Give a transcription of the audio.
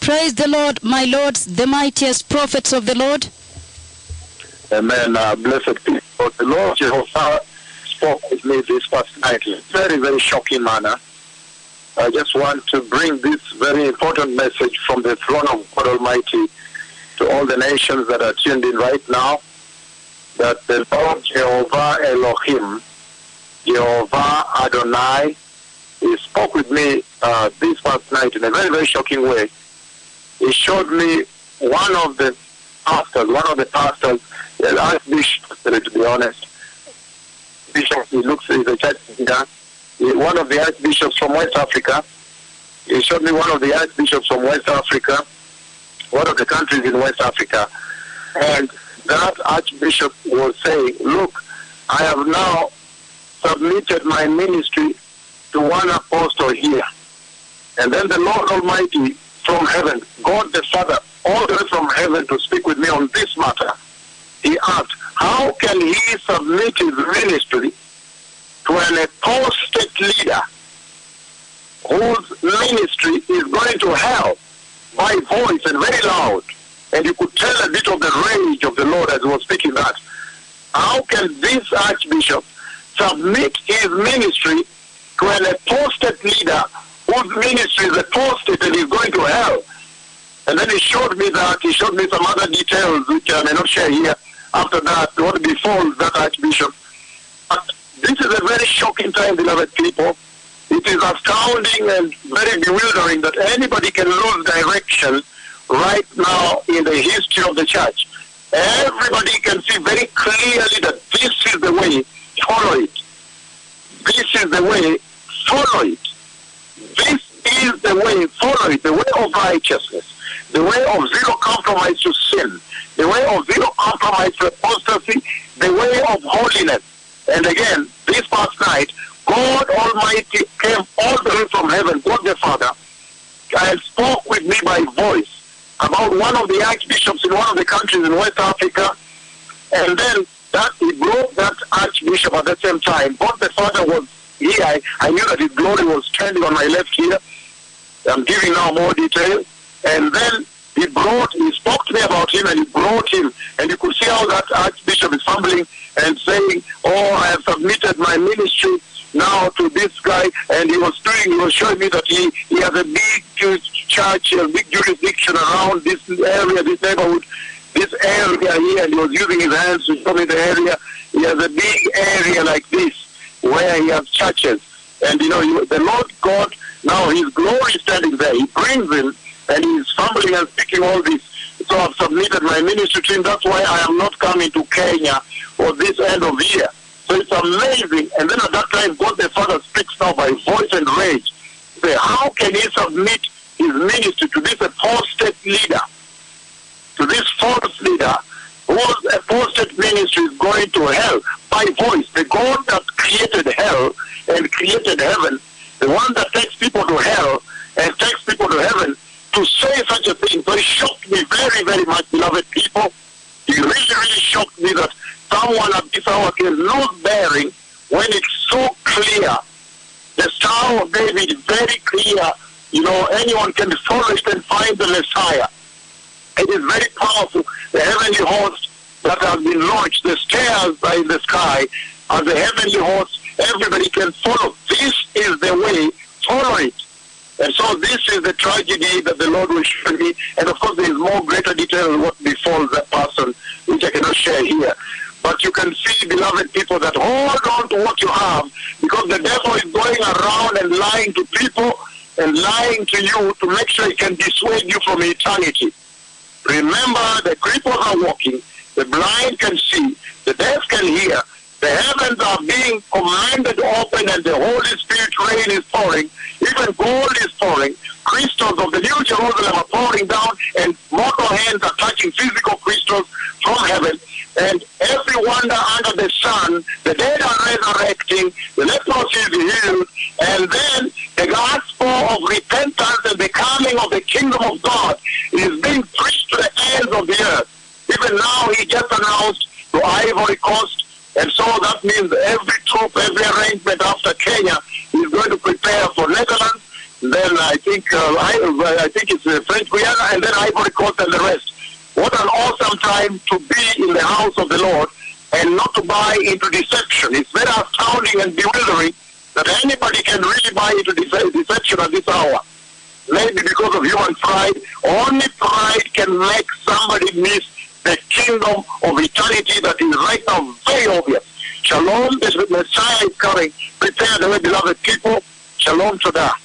Praise the Lord, my lords, the mightiest prophets of the Lord. Amen. Uh, blessed people. The Lord Jehovah spoke with me this past night in a very, very shocking manner. I just want to bring this very important message from the throne of God Almighty to all the nations that are tuned in right now that the Lord Jehovah Elohim, Jehovah Adonai, he spoke with me uh, this past night in a very, very shocking way. He showed me one of the pastors, one of the pastors, the Archbishop, to be honest. Bishop, he looks, he's a church leader. One of the archbishops from West Africa. He showed me one of the archbishops from West Africa, one of the countries in West Africa. And that archbishop was saying, look, I have now submitted my ministry to one apostle here. And then the Lord Almighty from heaven, God the Father, way from heaven to speak with me on this matter. He asked, how can he submit his ministry to an apostate leader whose ministry is going to hell by voice and very loud? And you could tell a bit of the rage of the Lord as he was speaking that. How can this archbishop submit his ministry to an apostate leader whose ministry is apostate and is going to hell? And then he showed me that, he showed me some other details which I may not share here. After that, what befalls that archbishop. But this is a very shocking time, beloved people. It is astounding and very bewildering that anybody can lose direction right now in the history of the church. Everybody can see very clearly that this is the way, follow it. This is the way, follow it. This is the way, follow it, the way of righteousness, the way of zero compromise to sin, the way of zero compromise to apostasy, the way of holiness. And again, this past night, God Almighty came all the way from heaven, God the Father, and spoke with me by voice about one of the archbishops in one of the countries in West Africa. And then that he brought that archbishop at the same time. God the Father was here. I, I knew that his glory was standing on my left here. I'm giving now more detail. And then he brought, he spoke to me about him and he brought him. And you could see how that archbishop is fumbling and saying, oh, I have submitted my ministry now to this guy. And he was doing, he was showing me that he, he has a big uh, church, a big jurisdiction around this area, this neighborhood, this area here. And he was using his hands to show me the area. He has a big area like this where he has churches. And, you know, the Lord God, now his glory is standing there. He brings him and he's fumbling and speaking all this. So I've submitted my ministry to him. That's why I am not coming to Kenya for this end of year. So it's amazing. And then at that time, God the Father speaks now by voice and rage. Say, how can he submit his ministry to this apostate leader, to this false leader, whose apostate ministry is going to hell by voice? The God that created hell and created heaven, the one that takes people to hell and takes people to heaven, to say such a thing, so it shocked me very, very much, beloved people. It really, really shocked me that someone at this hour can lose bearing when it's so clear. The Star of David is very clear. You know, anyone can follow it and find the Messiah. It is very powerful. The heavenly host that has been launched, the stairs are in the sky, and the heavenly host, everybody can follow. This is the way. Follow it. And so this is the tragedy that the Lord will show me. And of course, there is more greater detail on what befalls that person, which I cannot share here. But you can see, beloved people, that hold on to what you have, because the devil is going around and lying to people and lying to you to make sure he can dissuade you from eternity. Remember, the cripples are walking, the blind can see, the deaf can hear, the heavens are being commanded open, and the Holy Spirit rain is pouring. Even gold is pouring. Crystals of the New Jerusalem are pouring down, and mortal hands are touching physical crystals from heaven. And every wonder under the sun, the dead are resurrecting, the leprosy is healed, and then the gospel of repentance and the coming of the kingdom of God is being preached to the ends of the earth. Even now, he just announced to Ivory Coast, and so that means every troop, every arrangement after Kenya is going to prepare for Netherlands. Then I think uh, I, I think it's uh, French Guiana, and then Ivory Coast and the rest. What an awesome time to be in the house of the Lord and not to buy into deception. It's very astounding and bewildering that anybody can really buy into dece- deception at this hour. Maybe because of human pride. Only pride can make somebody miss the kingdom of eternity that is right now very obvious. Shalom, is the Messiah coming. Prepare the way, beloved people. Shalom to that.